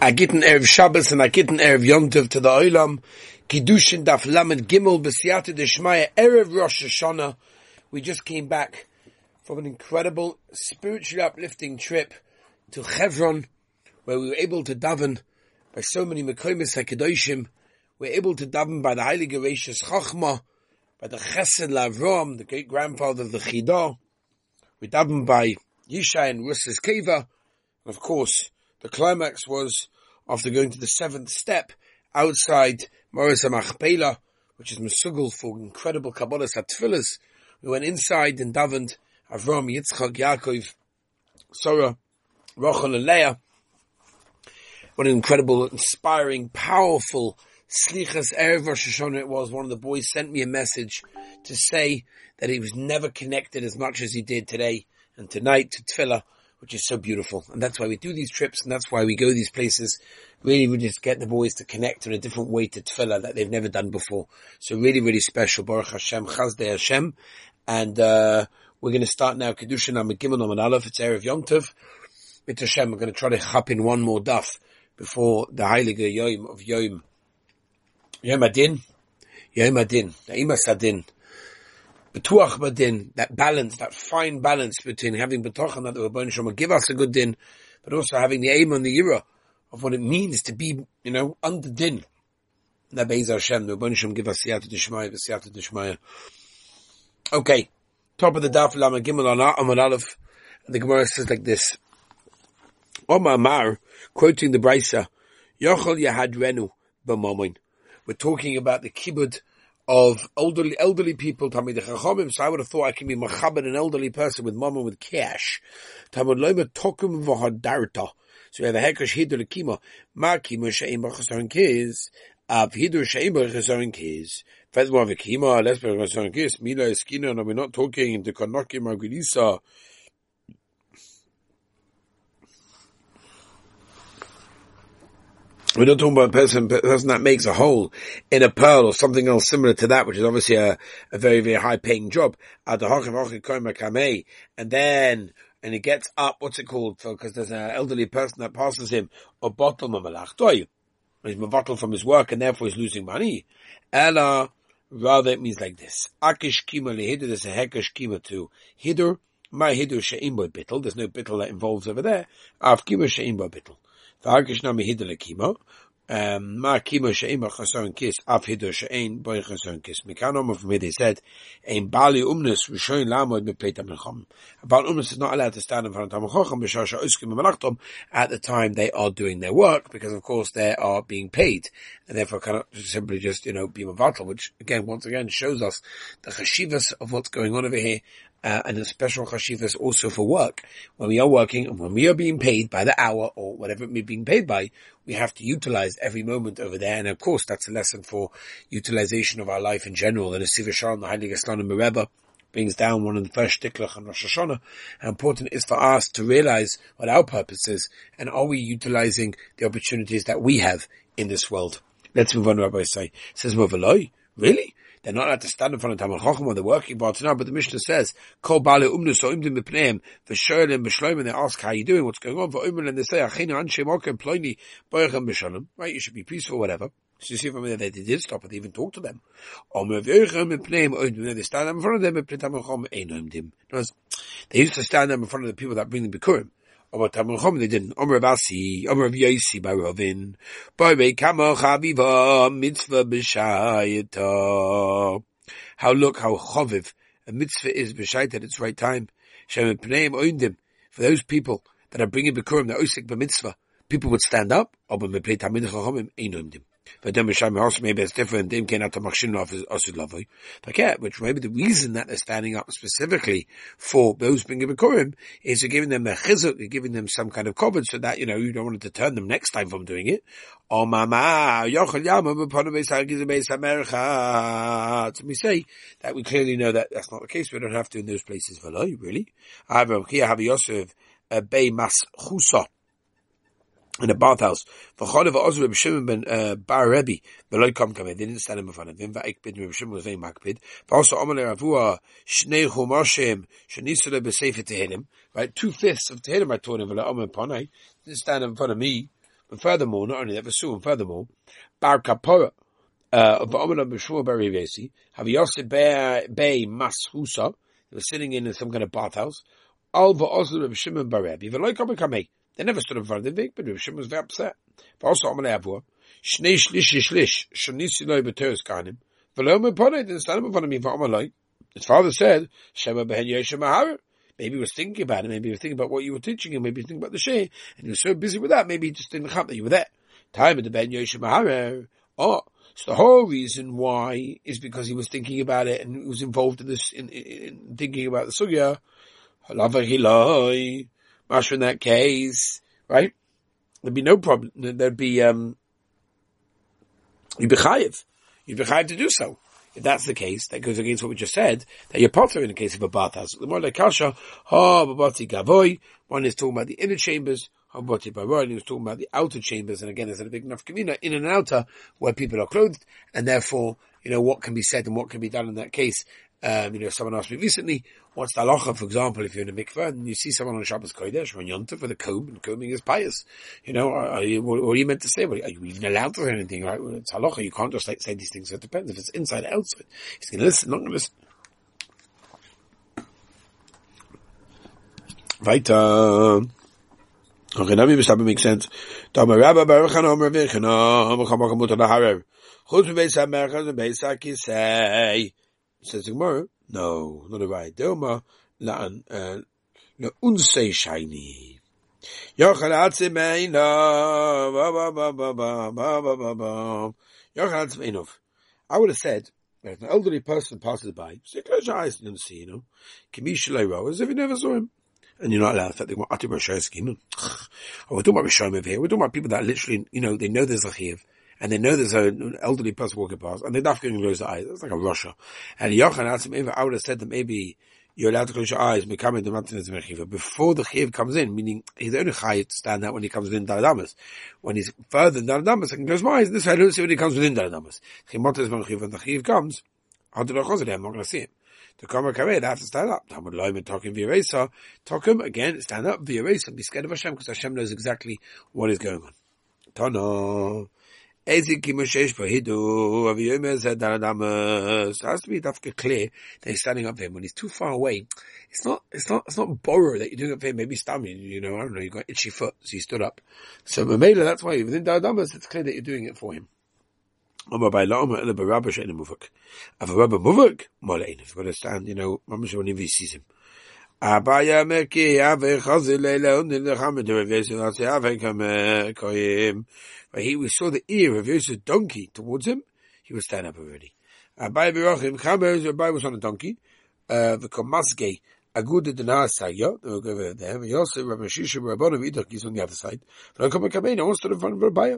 a gitten Erev Shabbos and a gitten Erev Yontov to the Olam. Kiddushin Daf Lamed Gimel B'Siyata Deshmaya Erev Rosh Hashanah. We just came back from an incredible spiritually uplifting trip to Hebron, where we were able to daven by so many Mekoimis HaKadoshim. We were able to daven by the highly gracious Chachma, by the Chesed Lavrom, the great grandfather of the Chidah. We daven by Yishai and Russes Keva. And of course, the climax was after going to the seventh step outside Moris Machpelah, which is Mesugel for incredible Kabbalah Satfilas. We went inside and davened Avram, Yitzchak, Yaakov, Sarah, Rachel and Leah. What an incredible, inspiring, powerful Slichas Erev Rosh Hashanah it was. One of the boys sent me a message to say that he was never connected as much as he did today and tonight to Tefillah which is so beautiful. And that's why we do these trips and that's why we go these places. Really, we just get the boys to connect in a different way to Tefillah that they've never done before. So really, really special. Baruch Hashem, Chazdei Hashem. And, uh, we're going to start now Kiddushin Amagimon Aman Aleph. It's Erev Yom Tov. Mit Hashem, we're going to try to hop in one more daf before the Heilige Yom of Yom. Yom Adin. Yom Adin. Na'imas Adin. Betuach badin, that balance, that fine balance between having betochen that the Rabban Shalom give us a good din, but also having the aim and the era of what it means to be, you know, under din. That Be'ez Hashem, the Rabban Shalom give us siyata d'shmaya, siyata d'shmaya. Okay, top of the daf, lama gimel on Amar Aleph, the Gemara says like this. Omar Mar, quoting the Brisa, Yochel Yahad Renu b'momin. We're talking about the kibbud of elderly elderly people. Tamid. So I would have thought I can be machabed an elderly person with mama with cash. So we have a hekesh hidur kima she'im b'chasaron kiz. Av hidur she'im b'chasaron kiz. Furthermore, v'kima less b'chasaron kiz. Mila eskina. And we're not talking in the konokim We're not talking about a person, person that makes a hole in a pearl or something else similar to that, which is obviously a, a very, very high paying job. And then, and he gets up, what's it called? Because there's an elderly person that passes him, a bottle of. He's bottle from his work and therefore he's losing money. Ella, rather it means like this. Akish kima lehidur, there's a hekesh kima to hidur. My hidur she'im bittel. There's no bittel that involves over there. Av kima she'im bittel. V'harkish na mehidel kimo. Um, ma kimo she'ima chasaron kis af she'ein boy chasaron kis. Mikan omer from here they said, ein bali umnus v'shoin lamod mepeit ha-melchom. A bali umnus is not allowed to stand in front of ha-melchom b'shar sha'uskim ha at the time they are doing their work, because of course they are being paid, and therefore cannot simply just, you know, be mavatal, which again, once again shows us the chashivas of what's going on over here, uh, and a special chashivas also for work. When we are working and when we are being paid by the hour or whatever be being paid by, we have to utilize every moment over there. And of course, that's a lesson for utilization of our life in general. And as Siva Shalom, the Heilige Islam and Mereba, brings down one of the first shtiklach on Rosh Hashanah, how important it is for us to realize what our purpose is and are we utilizing the opportunities that we have in this world. Let's move on, Rabbi say. Says Mavaloi, really? They're not allowed to stand in front of Talmud Chacham or the working parts now, but the Mishnah says, Kol Bale Umnus or Umdim B'Pneim, V'Sholim B'Shloim, and they ask, how are you doing, what's going on, V'Umel, and they say, Achina Anshe Mokem Ploini, Boyachem B'Shalom, right, you should be peaceful, whatever. So you see from there they did stop and they even talk to them. They stand in front of them. They used to stand in front of the people that bring the Bikurim. They didn't. Omer Omer. Boy, Chaviva, Mitzvah B'Shayita. How look, how Choviv, a mitzvah is B'Shayit at its right time. Shem Pneim Oindim. For those people that are bringing Bikurim, the Osik B'Mitzvah, people would stand up, Oindim. Misham also oh, maybe it's different. Dem came out to Machshin of Asid Lavoi. Like which maybe the reason that they're standing up specifically for those being Bikurim is they're giving them the chizuk, they're giving them some kind of cover so that, you know, you don't want to deter them next time from doing it. Oh mama, we say that we clearly know that that's not the case. We don't have to in those places. Really? I have a Yosef, Bay Mas in a bathhouse. V'chodev ozur Reb Shimon ben uh, Bar Rebbe v'loy kom kameh. They didn't stand in front of him. V'ekpid Reb Shimon was very makpid. V'also omer Ravua shnei chumashim shenisule b'sefer Tehillim. Right, two fifths of Tehillim I taught him. V'lo omer panay. Didn't stand in front of me. And furthermore, not only that, but furthermore, Bar Kapora, uh, of Omar Bashur Bari Vesi, have Yosef Bey Mashusa, they were sitting in some kind of bathhouse, Alva Osler of Shimon Bareb, even like Kameh They never stood in front of the Vik, but Rav Shimon was very upset. Also Omar Avua, Shnei Shlish Shlish, Shanisi Loi Beteris Kanim, Velo Mepone, didn't stand up in front of me for Omar His father said, Shema Behen Yeshem Mahar, Maybe he was thinking about it. Maybe he was thinking about what you were teaching him. Maybe he was thinking about the Sheh. And he was so busy with that. Maybe he just didn't have that you were there. Time at the Ben Yoshem Maharer. Oh, so the whole reason why is because he was thinking about it and was involved in this, in, in, in thinking about the Sugya. Mash in that case, right? There'd be no problem. There'd be, um, you'd be chayiv. You'd be chayiv to do so. If that's the case, that goes against what we just said, that you're potter in the case of a bathhouse. The more like kasha, ha, babati gavoy, one is talking about the inner chambers, habati baroy, and he was talking about the outer chambers, and again, there's a big enough community in and outer where people are clothed, and therefore, you know, what can be said and what can be done in that case, um, you know, someone asked me recently, what's the halacha, for example, if you're in a mikveh and you see someone on Shabbos Kodesh or on Yontif with a comb, and combing is pious. You know, are you, what, are you meant to say? Are you even allowed to say anything, right? Well, it's halacha, you can't just say, say these things. It depends if it's inside or outside. He's going to listen, not going to listen. Weiter. Okay, now maybe Shabbat makes sense. Rabba. Chutz Beis Beis. Says the Gemara, no, not a right. Delma la'an uh, la'unsei shiny. Yochel atzimeina, ba ba ba ba ba ba ba ba. Yochel atzimeinov. I would have said, if an elderly person passes by, say, close your eyes and you don't see, you know. Kamishalei as if you never saw him. And you're not allowed to think, well, Atim Roshayaskin. Oh, we're talking about Rishayim over here. We're talking about people that literally, you know, they know there's a chiv and they know there's an elderly person walking past, and they're not going to close their eyes. It's like a Russia. And Yochanan asked him, I would have said that maybe you're allowed to close your eyes, becoming the mountain as before the chiv comes in, meaning he's only chayiv to stand out when he comes within Daladamas. When he's further than Daladamas, I can close my eyes. This I don't see when he comes within Daladamas. When the chiv comes, I'm not going to see him. To come a kared, I have to stand up. Talmud Loim talking via again, stand up via Resa, be scared of Hashem, because Hashem knows exactly what is going on. Tana. Ezik Kimoshesh Vahidu, Rav Yomer It has to be dafka clear that he's standing up there. When he's too far away, it's not, it's not, it's not borrow that you're doing it for him. Maybe stamming, you know, I don't know, you got itchy foot, so you stood up. So Mamela, that's why within Daradamas, it's clear that you're doing it for him. Omar by Lama, Ela Barabba Shein Muvuk. Rabba Muvuk, Molein. If you've got to stand, you know, Mamash when he sees him. Abaya Meki Ave Chazilela Undin Lechamed Rav Yosef Ave Koyim. But he we saw the ear of Yosef's donkey towards him. He was stand up already. Abaya Birochim Chamer Rabbi was on a donkey. Uh, the Komaske Aguda Denasaya. They were over there. Yosef Rabbi Shishim Rabbonim Idok on the other side. Rakom Kamena wants to in front of Rabbi.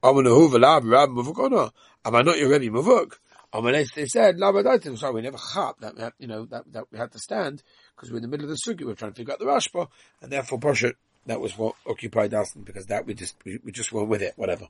Amanahu Velav Rab Muvukona. Not your Rebbe Muvuk? Mavuk? Amalei, they said, Labadaitim, sorry, we never chap, that, you know, that, that we had to stand, because we're in the middle of the sukkah, we're trying to figure out the Rashba, and therefore, Pasha, that was what occupied us because that we just we, we just went with it, whatever.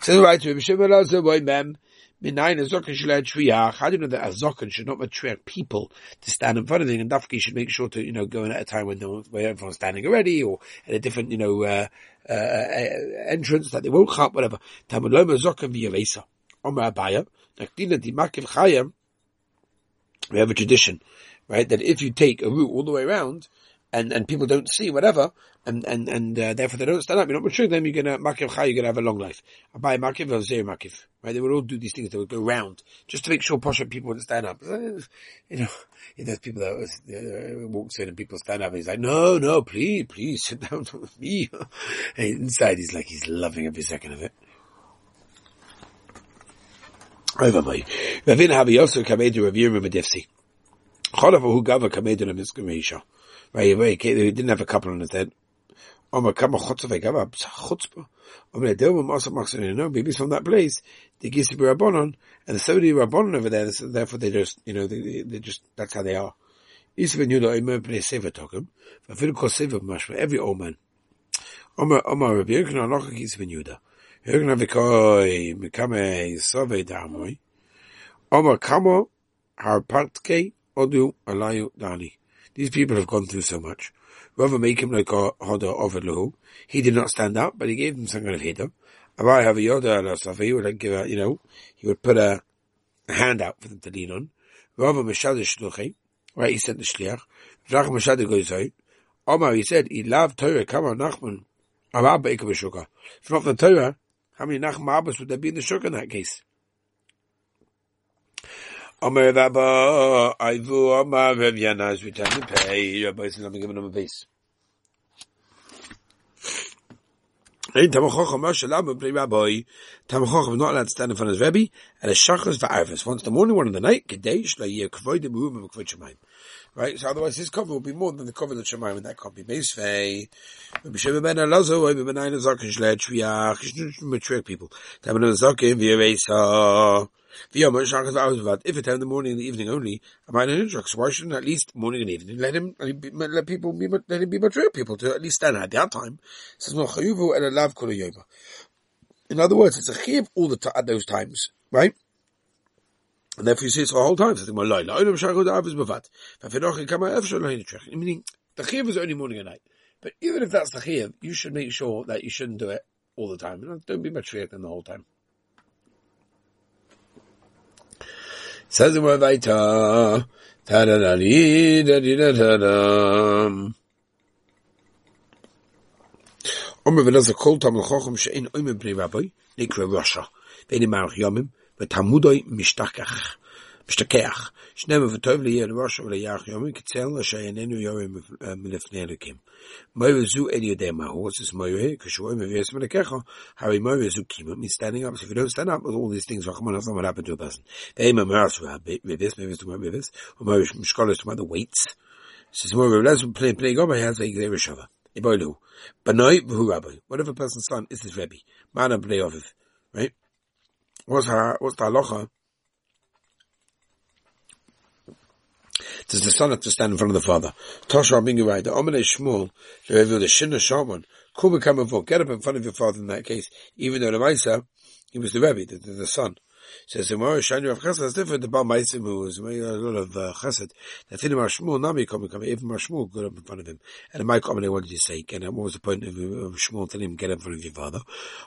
So the right to Mem. How do you know that a zokan should not attract people to stand in front of him, and Dafki should make sure to, you know, go in at a time when everyone's standing already, or at a different, you know, uh, uh, uh entrance that they won't come, whatever. Abaya. We have a tradition, right, that if you take a route all the way around, and, and people don't see whatever, and, and, and, uh, therefore they don't stand up, you're not mature them, you're gonna, makiv chai, you're gonna have a long life. Abai makiv or zero makiv. Right? They would all do these things, they would go round, just to make sure Posha people wouldn't stand up. Uh, you know, there's people that uh, walks in and people stand up and he's like, no, no, please, please sit down with me. and inside he's like, he's loving every second of it. Over my. Ravina Havi Yosef Kamedu Rav Yerim Vadivsi. Chodav Ahu Gava Kamedu Rav Yiskim Reisha. Right, right, he didn't have a couple on his head. Omer Kama Chotzavai Gava Chotzpa. Omer Adilma Masa Maksan and no, maybe it's from that place. The Gisibi Rabbonon, and the Saudi Rabbonon over there, so therefore they just, you know, they, they just, that's how they are. Yisven Yudah Omer Bnei Seva Tokim. Vafidu Kol Seva Mashma, every old man. Omer, Omer Rav Yerim Kanan Lochak Yisven Yudah. These people have gone through so much. Rather make him like a hoda over lahu. He did not stand up, but he gave him some kind of hida. I have a yoda and he would like give a, you know, he would put a, a hand out for them to lean on. Rather mashadish shluchi, right? He sent the shliach. Vrach mashadish goes out. Omar, he said, he loved Torah, come on, Nachman. If not the Torah, how many Nachman Abbas would there be in the Shukah in that case? Omer Rabba, Aivu, Omar, Rav Yana is returned to pay. Rabbi says, I'm giving him a base. Ein Tamachochem Moshe Lama Bnei Rabbi, Tamachochem not allowed to stand in front of his Rebbe, and a Shachas v'Arvis, once the morning, one in the night, Kadesh, La Yeh Kvoid Emuhum Kvoid Shemaim. Right? So otherwise his cover will be more than the cover of the Shemaim, and that can't be Meisvei. Rabbi Shema ben Elazar, Rabbi ben Ayin Zakin Shled, Shviach, Shviach, people. Taban Zakin, V'Yeresa, if it's in the morning and the evening only, am I an instructor? Why shouldn't at least morning and evening let him let people be let him be mature people to at least stand at that time? In other words, it's a chiyuv all the t- at those times, right? And therefore you see it's the whole time. Meaning, the chiyuv is only morning and night. But even if that's the chiyuv, you should make sure that you shouldn't do it all the time. Don't be matriarch in the whole time. Says the word weiter. Tadadadi, dadidadadam. Omer v'nazar kol tam she'en b'nei rabbi, yomim, v'tamudoi mishtakach. משתכח. שניהם וטוב ליהיה לראש וליח יומי כצל אשר איננו יורים מלפני אלוקים. Moira zu any of them horses Moira, Kashoy, Mavias Manakecha, Harry Moira zu Kima means standing up. So if you don't stand up with all these things, Rachman Hassan, what happened to a person? They may Maras with this, maybe it's to with this, or Moira Mishkolas to the weights. Says Moira, let's play, play God, my hands like they were Shava. Iboilu. Banoi, who Rabbi. What if a person's son is his Rebbe? Man and play off right? What's her, what's the halacha? Does the son have to stand in front of the father? Tosha Rabingu right, the Omene Shmuel, the Reveal the Shinna Shaman, could become involved. Get up in front of your father in that case, even though the Maisa, he was the Rebbe, the, the, the son. Says the Mora Shani of Chesed is different. The Baal Maisim who was a lot of uh, Chesed. That in Shmuel Nami coming coming even Shmuel got up in front of him. And the Mike Omene what did you say? And what was the point of, of Shmuel telling him get up in front of your father?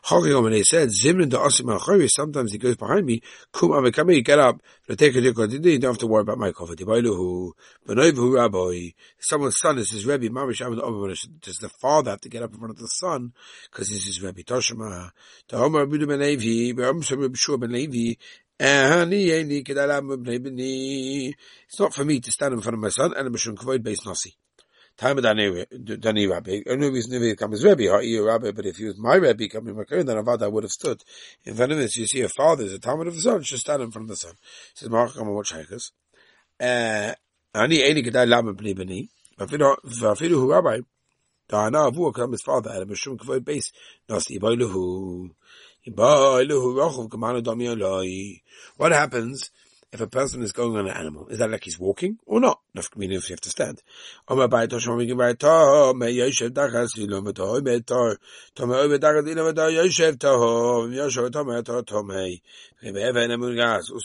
Chagi Omene said Zimrin the Asim Achari. Sometimes he goes behind me. Kum Amikami get up. Take a look. You don't have to worry about my cover. Dibailu Benoivu Rabbi. Someone's son is his Rebbe. Mamish Does the father have to get up in front of the son because he's his Rebbe? Toshima. The Omer Abudu Ben Levi. Shem Shua Ben Levi. It's not for me to stand in front of my son and a Mishun Kavoid based Nasi. Time of Dani Rabbi. Only reason he comes Rabbi, you Rabbi, but if he was my Rabbi coming Makar, then Avada would have stood in front of this. You see a father is a Talmud of the son, should stand in front of the son. He says, Mark, come on, watch Haikas. Uh, ani Eni Kedai Lama Bni Bani. Vafidu Hu Rabbi. Da'ana Avu come his father and a Mishun Kavoid base Nasi. Ibailuhu. What happens if a person is going on an animal? Is that like he's walking or not? I mean, if you have to stand. Also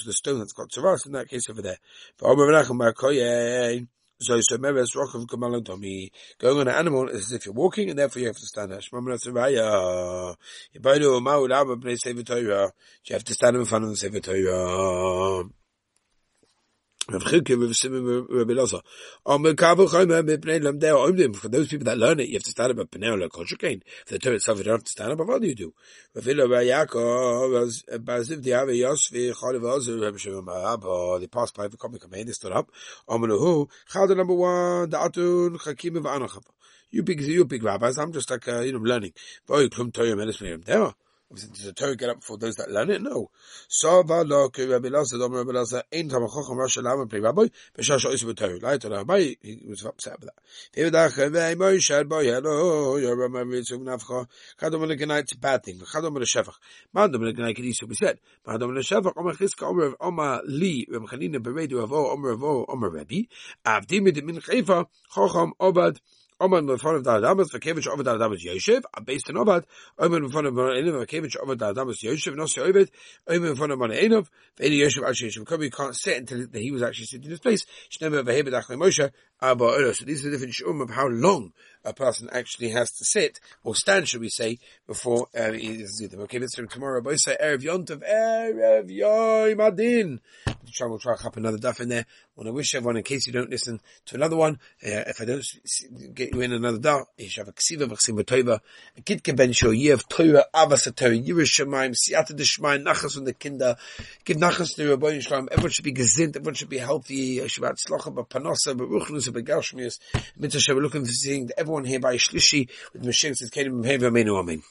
the stone that's got tzaras in that case over there. So, so Meres Rochav Kamalotomi, going on an animal is as if you're walking and therefore you have to stand Sefer you have to stand in front of the Sefer Torah. For those people that learn it, you have to stand up Pnei like Koshukain. For the Torah itself, you don't have to stand up, but what do you do? They passed by the comic command, they stood up. Number one. You big, you big rabbis, I'm just like, uh, you know, learning. Does the Torah get up for those that learn it? No. Sava lo Rabbi Lazar, Dom Rabbi Lazar, ein tam chacham Rosh Hashanah play Rabbi, b'shasha osu b'Torah. Lai to Rabbi, he was upset with that. Acha, v'ei Moshe, boy, hello, Yoram Avitzum Nafcha, chadom le'genai, it's a bad thing, chadom le'shevach. Mandom le'genai kedishu, we said, mandom le'shevach, omer chiska, omer, omer li, Rem Chanina, beredu avo, omer avo, omer Rabbi, avdim mit min chayfa, obad, In front of the Adamas, Vakevich over the Adamas Yoshev, uh, based on Obad, in front of Maneinov, Vakevich over the Adamas Yoshev, Nossi Obed, Oman in front of Maneinov, Vedi Yoshev actually Yoshev Kobi can't sit until he was actually sitting in his place. Shnema Vahebed Achle Moshe, Abba. So these are the different shum of how long a person actually has to sit, or stand, should we say, before uh, he is them. Okay, let's do tomorrow. Boy say Erev Yontov, Erev Yom Adin. We'll try to up another duff in there. I want to wish everyone, in case you don't listen to another one, uh, if I don't get you in another duff, you should have a ksiva v'chsim v'toiva, a kitke ben shor yev toiva avas ha-toiva, yiris shamayim, siyata d'shmayim, nachas from the kinder, give nachas to Rabbi Yishlam, everyone should be gezind, everyone should be healthy, Shabbat tzlocha, b'panosa, b'ruchnus, b'gashmius, mitzvah, we're looking for seeing everyone here by Shlishi, with Mashiach, Tzidkenim, Amen.